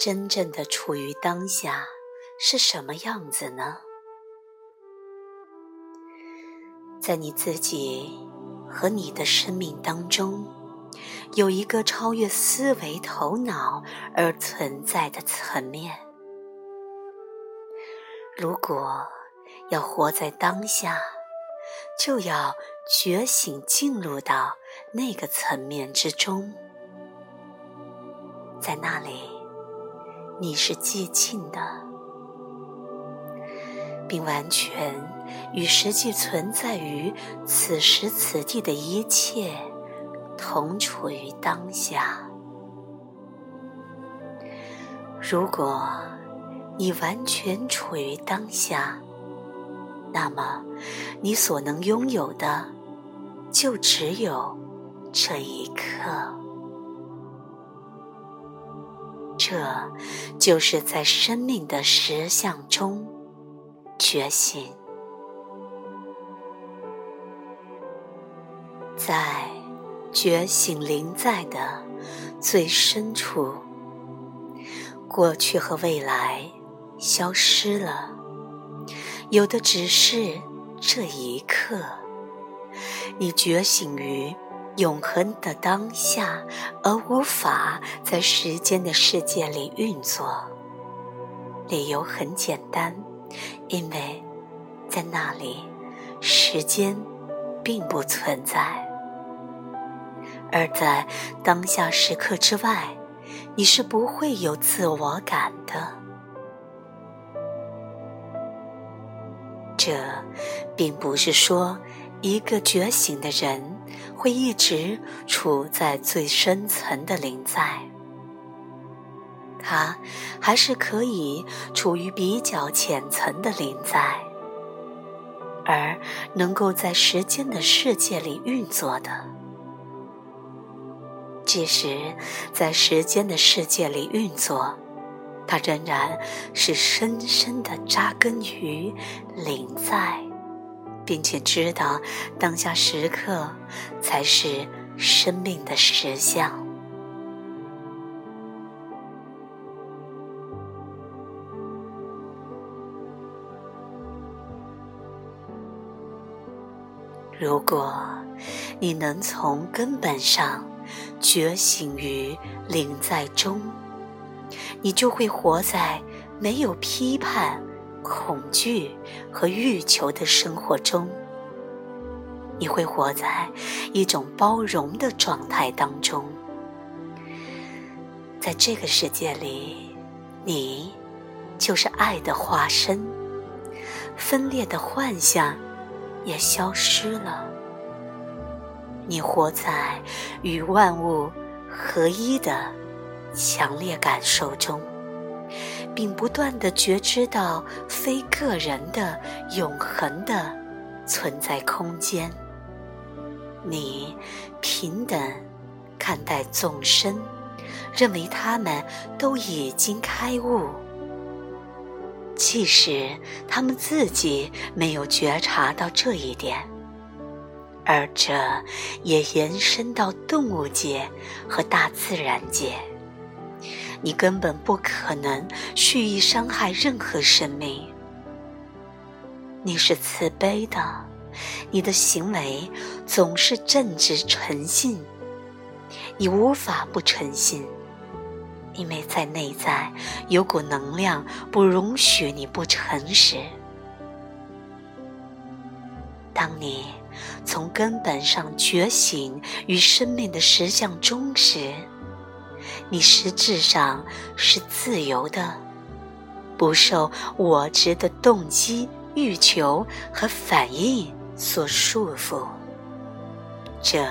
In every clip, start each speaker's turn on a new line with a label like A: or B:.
A: 真正的处于当下是什么样子呢？在你自己和你的生命当中，有一个超越思维头脑而存在的层面。如果要活在当下，就要觉醒，进入到那个层面之中。在那里，你是寂静的，并完全与实际存在于此时此地的一切同处于当下。如果你完全处于当下，那么，你所能拥有的，就只有这一刻。这就是在生命的实相中觉醒，在觉醒临在的最深处，过去和未来消失了。有的只是这一刻，你觉醒于永恒的当下，而无法在时间的世界里运作。理由很简单，因为在那里，时间并不存在；而在当下时刻之外，你是不会有自我感的。这，并不是说一个觉醒的人会一直处在最深层的灵在，他还是可以处于比较浅层的灵在，而能够在时间的世界里运作的。即使在时间的世界里运作。它仍然是深深的扎根于灵在，并且知道当下时刻才是生命的实相。如果你能从根本上觉醒于灵在中。你就会活在没有批判、恐惧和欲求的生活中。你会活在一种包容的状态当中。在这个世界里，你就是爱的化身，分裂的幻象也消失了。你活在与万物合一的。强烈感受中，并不断的觉知到非个人的永恒的存在空间。你平等看待众生，认为他们都已经开悟，即使他们自己没有觉察到这一点，而这也延伸到动物界和大自然界。你根本不可能蓄意伤害任何生命。你是慈悲的，你的行为总是正直诚信。你无法不诚信，因为在内在有股能量不容许你不诚实。当你从根本上觉醒于生命的实相中时，你实质上是自由的，不受我执的动机、欲求和反应所束缚。这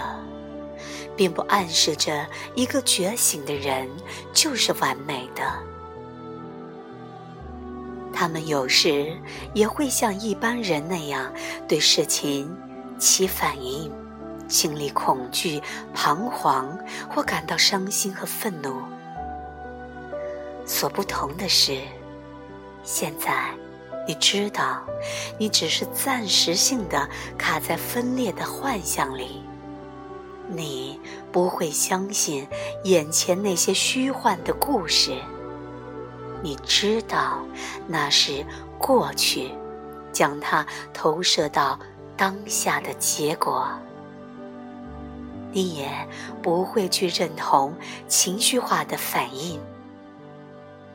A: 并不暗示着一个觉醒的人就是完美的，他们有时也会像一般人那样对事情起反应。经历恐惧、彷徨或感到伤心和愤怒。所不同的是，现在你知道，你只是暂时性的卡在分裂的幻象里。你不会相信眼前那些虚幻的故事，你知道那是过去，将它投射到当下的结果。你也不会去认同情绪化的反应，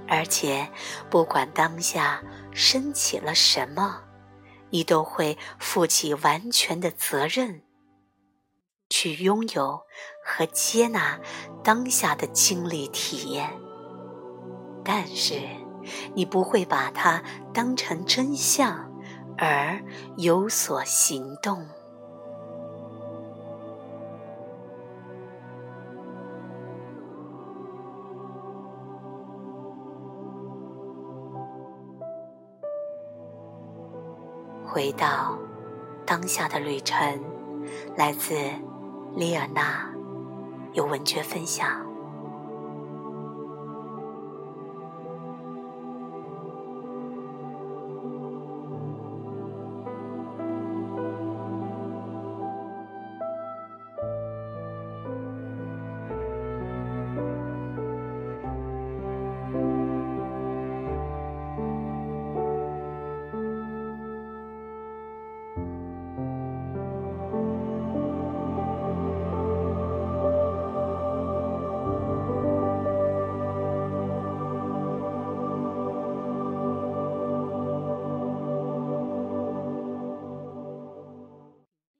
A: 而且不管当下升起了什么，你都会负起完全的责任，去拥有和接纳当下的经历体验。但是，你不会把它当成真相而有所行动。回到当下的旅程，来自李尔娜，有文娟分享。